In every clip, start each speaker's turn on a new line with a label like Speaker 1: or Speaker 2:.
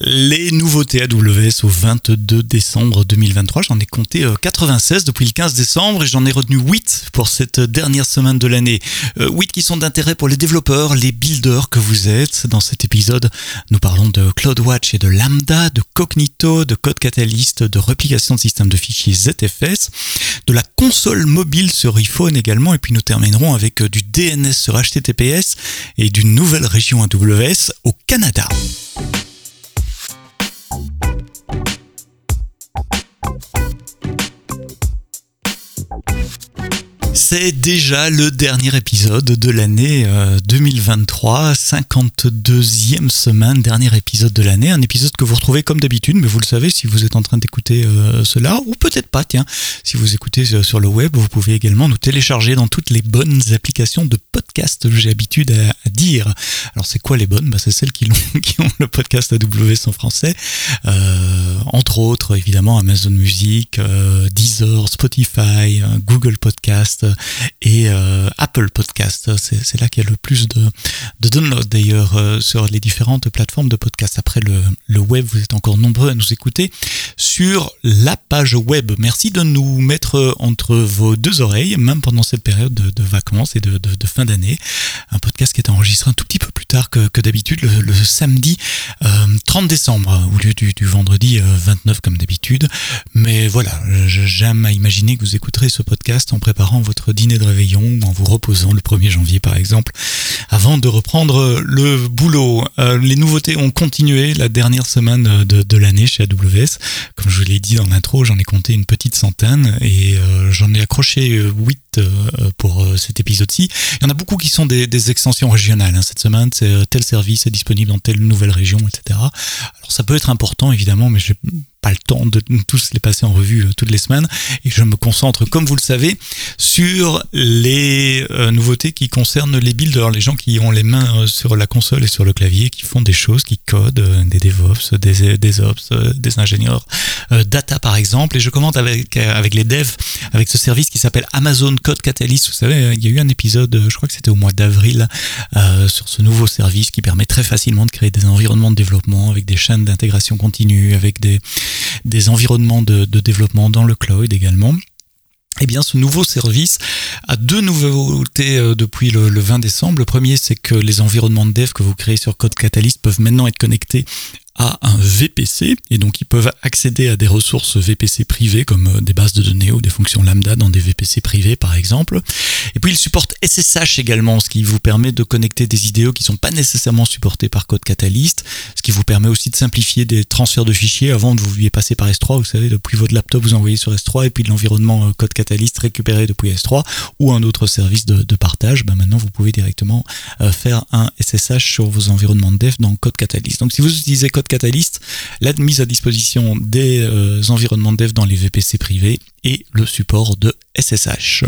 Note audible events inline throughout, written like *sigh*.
Speaker 1: Les nouveautés AWS au 22 décembre 2023, j'en ai compté 96 euh, depuis le 15 décembre et j'en ai retenu 8 pour cette dernière semaine de l'année. 8 euh, qui sont d'intérêt pour les développeurs, les builders que vous êtes. Dans cet épisode, nous parlons de CloudWatch et de Lambda, de Cognito, de Code Catalyst, de réplication de système de fichiers ZFS, de la console mobile sur iPhone également et puis nous terminerons avec euh, du DNS sur HTTPS et d'une nouvelle région AWS au Canada. C'est déjà le dernier épisode de l'année 2023, euh, 52e semaine, dernier épisode de l'année, un épisode que vous retrouvez comme d'habitude, mais vous le savez si vous êtes en train d'écouter euh, cela, ou peut-être pas, tiens, si vous écoutez euh, sur le web, vous pouvez également nous télécharger dans toutes les bonnes applications de podcast, j'ai l'habitude à, dire. Alors c'est quoi les bonnes? Bah, C'est celles qui, ont, *laughs* qui ont le podcast AWS en français, entre autres évidemment Amazon Music, Deezer, Spotify, Google Podcast, et euh, Apple Podcast. C'est là qu'il y a le plus de, downloads d'ailleurs euh, sur les différentes plateformes de podcast. Après le, web, vous êtes encore nombreux à nous écouter sur la page web. Merci de nous mettre entre vos deux oreilles, même pendant cette période de, vacances et de, de, fin d'année. Un podcast qui est enregistré un tout petit peu que, d'habitude, le, samedi 30 euh, décembre, au lieu du, vendredi 29 comme d'habitude. Mais voilà, j'aime à imaginer que vous écouterez ce podcast en préparant votre dîner de réveillon en vous reposant le 1er janvier par exemple, avant de reprendre le boulot. Euh, les nouveautés ont continué la dernière semaine de, l'année chez AWS. Comme je vous l'ai dit dans l'intro, j'en ai compté une petite centaine et euh, j'en ai accroché 8 euh, pour cet épisode-ci. Il y en a beaucoup qui sont des, extensions régionales. Hein. Cette semaine, tel service est disponible dans telle nouvelle région, etc. Alors ça peut être important évidemment, mais je pas le temps de tous les passer en revue euh, toutes les semaines et je me concentre, comme vous le savez, sur les euh, nouveautés qui concernent les builders, les gens qui ont les mains euh, sur la console et sur le clavier, qui font des choses, qui codent, des DevOps, des, des Ops, des ingénieurs data par exemple. Et je commente avec, avec les devs, avec ce service qui s'appelle Amazon Code Catalyst. Vous savez, il y a eu un épisode, je crois que c'était au mois d'avril, sur ce nouveau service qui permet très facilement de créer des environnements de développement avec des chaînes d'intégration continue, avec des, des environnements de, développement dans le cloud également. Eh bien, ce nouveau service a deux nouveautés euh, depuis le, 20 décembre. Le premier, c'est que les environnements de dev que vous créez sur Code Catalyst peuvent maintenant être connectés à un VPC et donc ils peuvent accéder à des ressources VPC privées comme euh, des bases de données ou des fonctions lambda dans des VPC privés par exemple. Et puis ils supportent SSH également, ce qui vous permet de connecter des IDE qui sont pas nécessairement supportés par Code Catalyst, ce qui vous permet aussi de simplifier des transferts de fichiers avant de vous y passer par S3. Vous savez, depuis votre laptop vous envoyez sur S3 et puis de l'environnement euh, Code Catalyst récupéré depuis S3 ou un autre service de, partage. Ben maintenant vous pouvez directement euh, faire un SSH sur vos environnements de dev dans Code Catalyst. Donc si vous utilisez Code Catalyst, la mise à disposition des euh, environnements de dev dans les VPC privés et le support de SSH.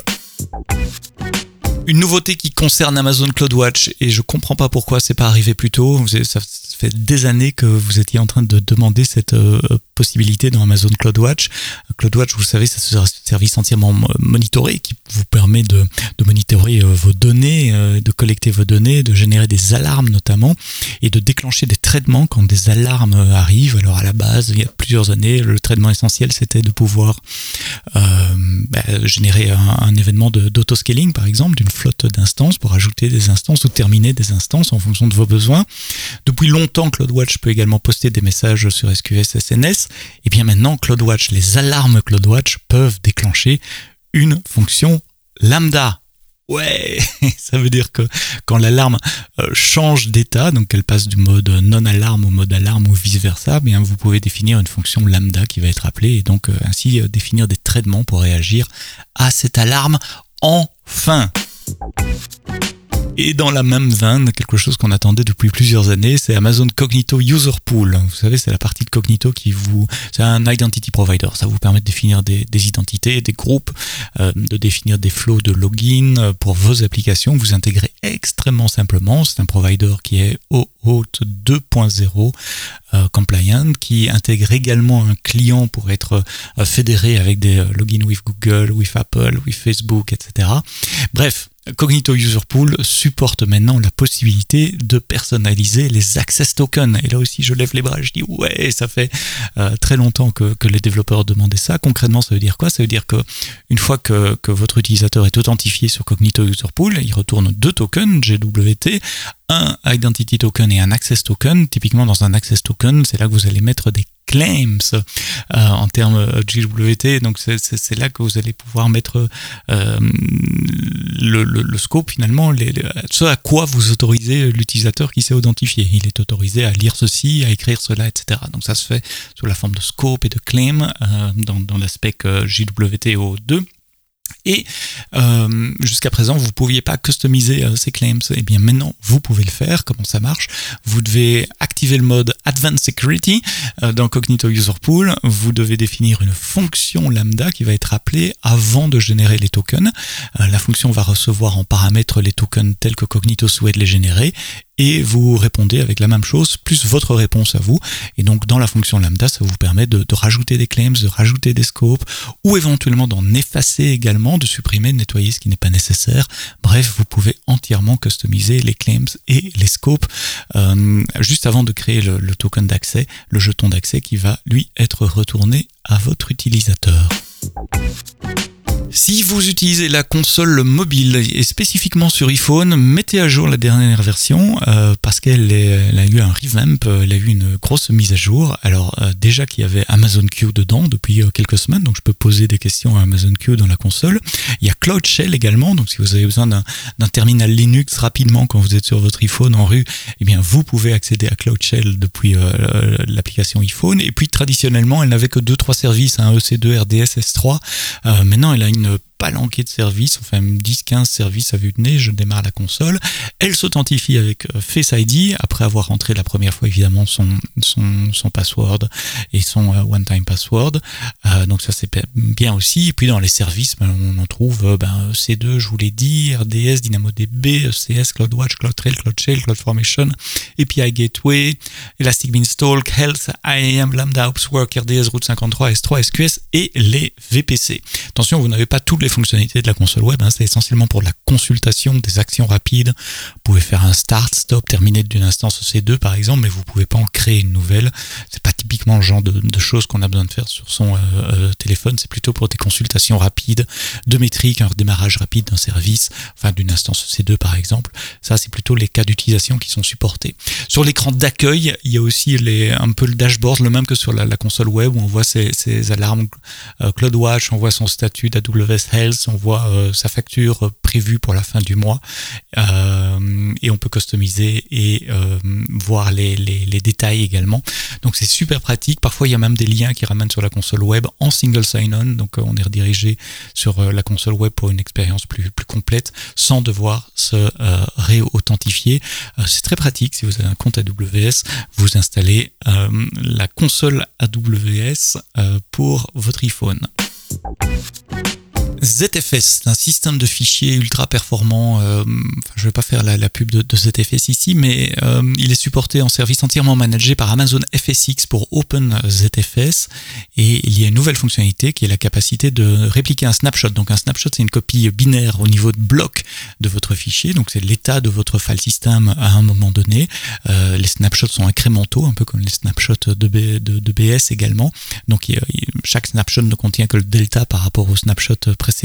Speaker 1: Une nouveauté qui concerne Amazon CloudWatch et je comprends pas pourquoi c'est pas arrivé plus tôt. Ça fait des années que vous étiez en train de demander cette euh, possibilité dans Amazon CloudWatch. CloudWatch, vous savez, c'est un service entièrement monitoré qui vous permet de, monitorer euh, vos données, euh, de collecter vos données, de générer des alarmes notamment et de déclencher des traitements quand des alarmes arrivent. Alors à la base, il y a plusieurs années, le traitement essentiel c'était de pouvoir euh, bah, générer un, un événement d'autoscaling par exemple, d'une flotte d'instances pour ajouter des instances ou terminer des instances en fonction de vos besoins. Depuis longtemps, CloudWatch peut également poster des messages sur SQS SNS et bien maintenant, CloudWatch, les alarmes CloudWatch peuvent déclencher une fonction lambda. Ouais, *laughs* ça veut dire que quand l'alarme euh, change d'état, donc qu'elle passe du mode non-alarme au mode alarme ou vice-versa, bien vous pouvez définir une fonction lambda qui va être appelée et donc euh, ainsi euh, définir des traitements pour réagir à cette alarme enfin. Et dans la même veine, quelque chose qu'on attendait depuis plusieurs années, c'est Amazon Cognito User Pool. Vous savez, c'est la partie de Cognito qui vous... C'est un identity provider. Ça vous permet de définir des, identités, des groupes, euh, de définir des flows de login euh, pour vos applications. Vous intégrez extrêmement simplement. C'est un provider qui est OAuth 2.0 euh, compliant, qui intègre également un client pour être fédéré avec des logins with Google, with Apple, with Facebook, etc. Bref, Cognito User Pool supporte maintenant la possibilité de personnaliser les access tokens. Et là aussi, je lève les bras, je dis ouais, ça fait euh, très longtemps que, les développeurs demandaient ça. Concrètement, ça veut dire quoi? Ça veut dire que une fois que, que votre utilisateur est authentifié sur Cognito User Pool, il retourne deux tokens GWT, un identity token et un access token. Typiquement, dans un access token, c'est là que vous allez mettre des claims euh, en termes GWT. Donc c'est là que vous allez pouvoir mettre euh, le, le, scope finalement, les, ce à quoi vous autorisez l'utilisateur qui s'est identifié. Il est autorisé à lire ceci, à écrire cela, etc. Donc ça se fait sous la forme de scope et de claim euh, dans, dans l'aspect JWT 2 et euh, jusqu'à présent, vous ne pouviez pas customiser euh, ces claims. Et eh bien maintenant, vous pouvez le faire. Comment ça marche? Vous devez activer le mode Advanced Security euh, dans Cognito User Pool. Vous devez définir une fonction lambda qui va être appelée avant de générer les tokens. la fonction va recevoir en paramètre les tokens tels que Cognito souhaite les générer et vous répondez avec la même chose plus votre réponse à vous. Et donc dans la fonction lambda, ça vous permet de, rajouter des claims, de rajouter des scopes ou éventuellement d'en effacer également, de supprimer, de nettoyer ce qui n'est pas nécessaire. Bref, vous pouvez entièrement customiser les claims et les scopes euh, juste avant de créer le, le token d'accès, le jeton d'accès qui va lui être retourné à votre utilisateur. Si vous utilisez la console mobile et spécifiquement sur iPhone, mettez à jour la dernière version euh, parce qu'elle a eu un revamp, elle a eu une grosse mise à jour. Alors euh, déjà qu'il y avait Amazon Q dedans depuis euh, quelques semaines, donc je peux poser des questions à Amazon Q dans la console. Il y a Cloud Shell également, donc si vous avez besoin d'un terminal Linux rapidement quand vous êtes sur votre iPhone en rue, eh bien vous pouvez accéder à Cloud Shell depuis l'application iPhone. Et puis traditionnellement, elle n'avait que deux trois services, un EC2, RDS, S3. maintenant, elle a une une palanquée de services, enfin 10-15 services à vue de nez, je démarre la console. Elle s'authentifie avec euh, Face ID, après avoir rentré la première fois évidemment son, son, son password et son euh, one-time password. Euh, donc ça c'est bien aussi. Et puis dans les services, ben, on en trouve ben, C2, je vous l'ai dit, RDS, DynamoDB, ECS, CloudWatch, CloudTrail, CloudShell, CloudFormation, API Gateway, Elastic Beanstalk, Health, IAM, Lambda, OpsWork, RDS, Route 53, S3, SQS et les VPC. Attention, vous n'avez pas tous les fonctionnalités de la console web. Hein. c'est essentiellement pour la consultation des actions rapides. Vous pouvez faire un start, stop, terminer d'une instance C2 par exemple, mais vous pouvez pas en créer une nouvelle. C'est pas typiquement le genre de, choses qu'on a besoin de faire sur son euh, euh, téléphone. C'est plutôt pour des consultations rapides, de métriques, un redémarrage rapide d'un service, enfin d'une instance C2 par exemple. Ça, c'est plutôt les cas d'utilisation qui sont supportés. Sur l'écran d'accueil, il y a aussi un peu le dashboard, le même que sur la, console web où on voit ses, alarmes euh, CloudWatch, on voit son statut d'AWS on voit euh, sa facture prévue pour la fin du mois euh, et on peut customiser et euh, voir les, détails également. Donc c'est super pratique. Parfois il y a même des liens qui ramènent sur la console web en single sign-on. Donc on est redirigé sur la console web pour une expérience plus complète sans devoir se réauthentifier. c'est très pratique si vous avez un compte AWS. Vous installez la console AWS pour votre iPhone. ZFS, un système de fichiers ultra performant. Euh, je ne vais pas faire la, pub de, ZFS ici, mais euh, il est supporté en service entièrement managé par Amazon FSX pour OpenZFS. Et il y a une nouvelle fonctionnalité qui est la capacité de répliquer un snapshot. Donc un snapshot, c'est une copie binaire au niveau de bloc de votre fichier. Donc c'est l'état de votre file system à un moment donné. Euh, les snapshots sont incrémentaux, un peu comme les snapshots de, BS également. Donc chaque snapshot ne contient que le delta par rapport au snapshot précédent.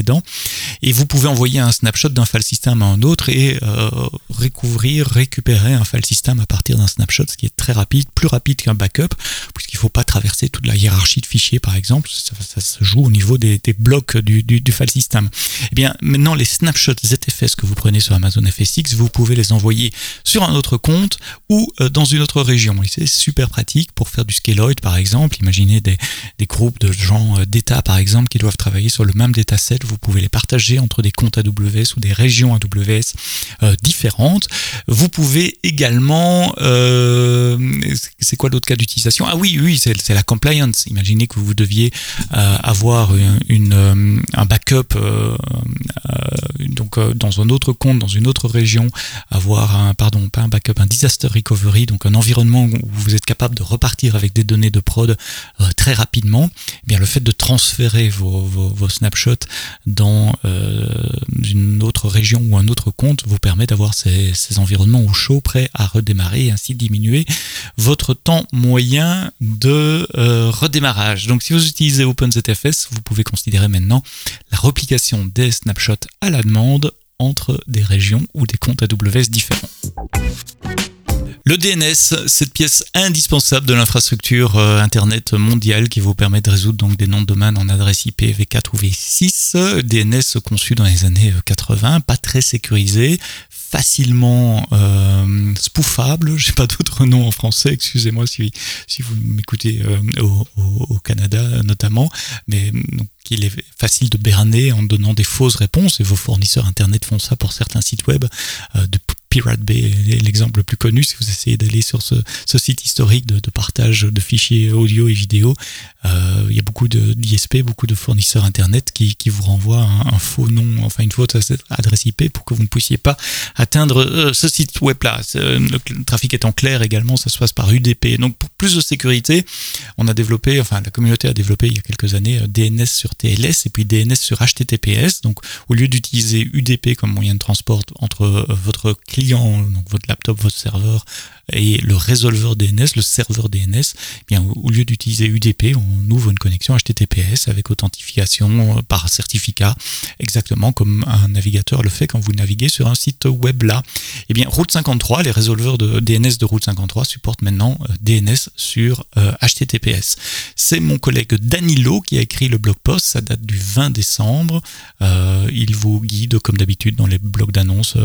Speaker 1: Et vous pouvez envoyer un snapshot d'un file system à un autre et euh, recouvrir, récupérer un file system à partir d'un snapshot, ce qui est très rapide, plus rapide qu'un backup, puisqu'il ne faut pas traverser toute la hiérarchie de fichiers, par exemple. Ça, se joue au niveau des, blocs du, du, file system. Eh bien, maintenant, les snapshots ZFS que vous prenez sur Amazon FSX, vous pouvez les envoyer sur un autre compte ou euh, dans une autre région. Et c'est super pratique pour faire du scaloid, par exemple. Imaginez des, des groupes de gens euh, d'État, par exemple, qui doivent travailler sur le même dataset vous pouvez les partager entre des comptes AWS ou des régions AWS euh, différentes. Vous pouvez également, euh, c'est quoi l'autre cas d'utilisation? Ah oui, oui, c'est la compliance. Imaginez que vous deviez avoir une, un backup donc dans un autre compte, dans une autre région, avoir un pardon, pas un backup, un disaster recovery, donc un environnement où vous êtes capable de repartir avec des données de prod très rapidement. Eh bien le fait de transférer vos, snapshots dans une autre région ou un autre compte vous permet d'avoir ces, environnements au chaud prêts à redémarrer et ainsi diminuer votre temps moyen de euh, redémarrage. Donc si vous utilisez OpenZFS, vous pouvez considérer maintenant replication des snapshots à la demande entre des régions ou des comptes AWS différents. Le DNS, cette pièce indispensable de l'infrastructure euh, Internet mondiale qui vous permet de résoudre donc des noms de domaine en adresse IP V4 ou V6. DNS conçu dans les années 80, euh, pas très sécurisé, facilement euh, spoofable, *laughs* j'ai pas d'autre nom en français, excusez-moi si, vous m'écoutez euh, au, Canada notamment, mais il est facile de berner en donnant des fausses réponses et vos fournisseurs internet font ça pour certains sites web de Pirate Bay est l'exemple le plus connu. Si vous essayez d'aller sur ce, site historique de, partage de fichiers audio et vidéo, euh, il y a beaucoup d'ISP, beaucoup de fournisseurs Internet qui, vous renvoient un, faux nom, enfin une fausse adresse IP pour que vous ne puissiez pas atteindre euh, ce site web-là. Le trafic étant clair également, ça se passe par UDP. Donc pour plus de sécurité, on a développé, enfin la communauté a développé il y a quelques années euh, DNS sur TLS et puis DNS sur HTTPS. Donc au lieu d'utiliser UDP comme moyen de transport entre votre client donc votre laptop, votre serveur, et le résolveur DNS, le serveur DNS, eh bien, au lieu d'utiliser UDP, on ouvre une connexion HTTPS avec authentification euh, par certificat, exactement comme un navigateur le fait quand vous naviguez sur un site web là. Eh bien, Route 53, les résolveurs de DNS de Route 53 supportent maintenant euh, DNS sur HTTPS. Euh, C'est mon collègue Danilo qui a écrit le blog post, ça date du 20 décembre. il vous guide comme d'habitude dans les blocs d'annonces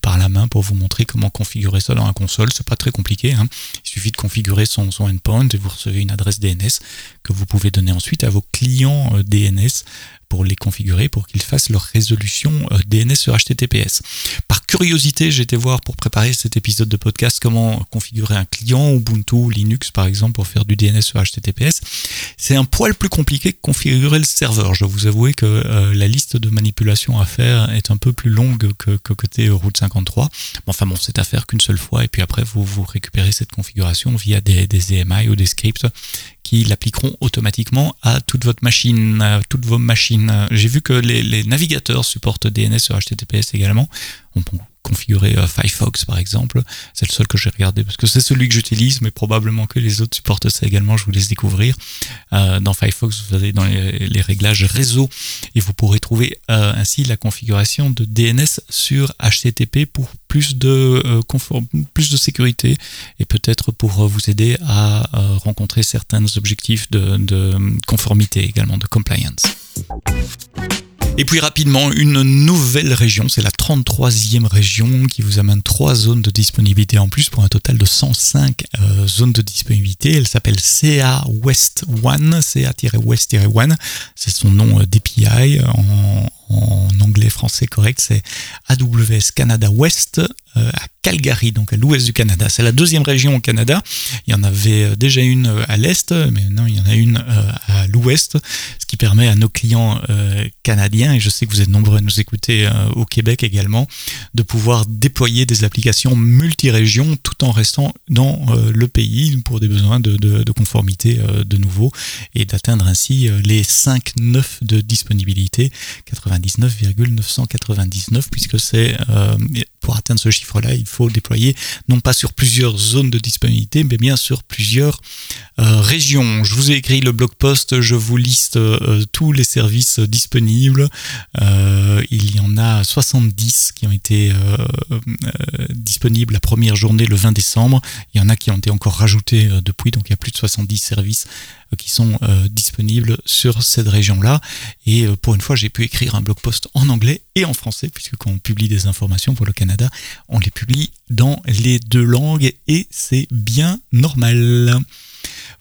Speaker 1: par la main pour vous montrer comment configurer ça dans la console. C'est pas très compliqué. Hein. Il suffit de configurer son, endpoint et vous recevez une adresse DNS que vous pouvez donner ensuite à vos clients euh, DNS pour les configurer pour qu'ils fassent leur résolution euh, DNS sur HTTPS. Par curiosité, été voir pour préparer cet épisode de podcast comment configurer un client Ubuntu, Linux par exemple pour faire du DNS sur HTTPS. C'est un poil plus compliqué que configurer le serveur. Je vous avouer que euh, la liste de manipulations à faire est un peu plus longue que, côté Route 53. enfin bon, c'est à faire qu'une seule fois et puis après vous, vous récupérez cette configuration via des, des EMI ou des scripts qui l'appliqueront automatiquement à toute votre machine, toutes vos machines. J'ai vu que les, navigateurs supportent DNS sur HTTPS également. On peut configurer euh, Firefox par exemple. C'est le seul que j'ai regardé parce que c'est celui que j'utilise, mais probablement que les autres supportent ça également. Je vous laisse découvrir. Euh, dans Firefox, vous allez dans les, réglages réseau et vous pourrez trouver euh, ainsi la configuration de DNS sur HTTP pour plus de plus de sécurité et peut-être pour vous aider à rencontrer certains objectifs de conformité également de compliance. Et puis rapidement, une nouvelle région, c'est la 33e région qui vous amène trois zones de disponibilité en plus pour un total de 105 euh, zones de disponibilité. Elle s'appelle CA West One, CA-West 1. C'est son nom euh, d'API en, en anglais français correct, c'est AWS Canada West euh, à Calgary, donc à l'ouest du Canada. C'est la deuxième région au Canada. Il y en avait euh, déjà une euh, à l'est, mais maintenant il y en a une à l'ouest, ce qui permet à nos clients canadiens, et je sais que vous êtes nombreux à nous écouter au Québec également, de pouvoir déployer des applications multi-régions tout en restant dans le pays pour des besoins de, conformité de nouveau et d'atteindre ainsi les 5 9 de disponibilité, 99,999 puisque c'est pour atteindre ce chiffre-là, il faut déployer non pas sur plusieurs zones de disponibilité, mais bien sur plusieurs euh, régions. Je vous ai écrit le blog post, je vous liste euh, tous les services disponibles. Euh, il y en a 70 qui ont été disponibles la première journée le 20 décembre. Il y en a qui ont été encore rajoutés depuis, donc il y a plus de 70 services qui sont disponibles sur cette région-là. Et pour une fois, j'ai pu écrire un blog post en anglais et en français, puisque publie des informations pour le Canada, on les publie dans les deux langues et c'est bien normal.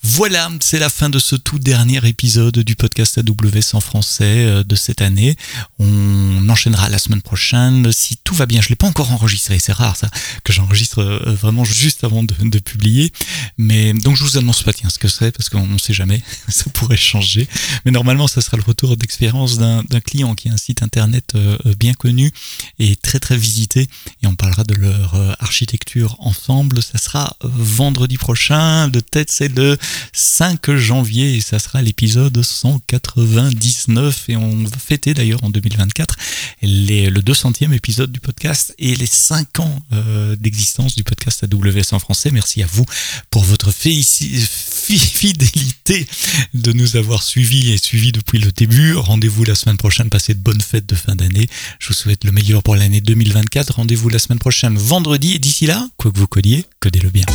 Speaker 1: Voilà, c'est la fin de ce tout dernier épisode du podcast AWS en français euh, de cette année. On enchaînera la semaine prochaine si tout va bien. Je l'ai pas encore enregistré, c'est rare ça que j'enregistre euh, vraiment juste avant de, publier. Mais donc je vous annonce pas tiens ce que c'est parce qu'on ne sait jamais, *laughs* ça pourrait changer. Mais normalement ça sera le retour d'expérience d'un client qui a un site internet euh, bien connu et très très visité et on parlera de leur architecture ensemble. Ça sera vendredi prochain. De tête c'est le 5 janvier et ça sera l'épisode 199 et on va fêter d'ailleurs en 2024 les, le 200e épisode du podcast et les 5 ans euh, d'existence du podcast AWS en français. Merci à vous pour votre fidélité de nous avoir suivis et suivis depuis le début. Rendez-vous la semaine prochaine, passez de bonnes fêtes de fin d'année. Je vous souhaite le meilleur pour l'année 2024. Rendez-vous la semaine prochaine vendredi et d'ici là, quoi que vous codiez, codez-le bien.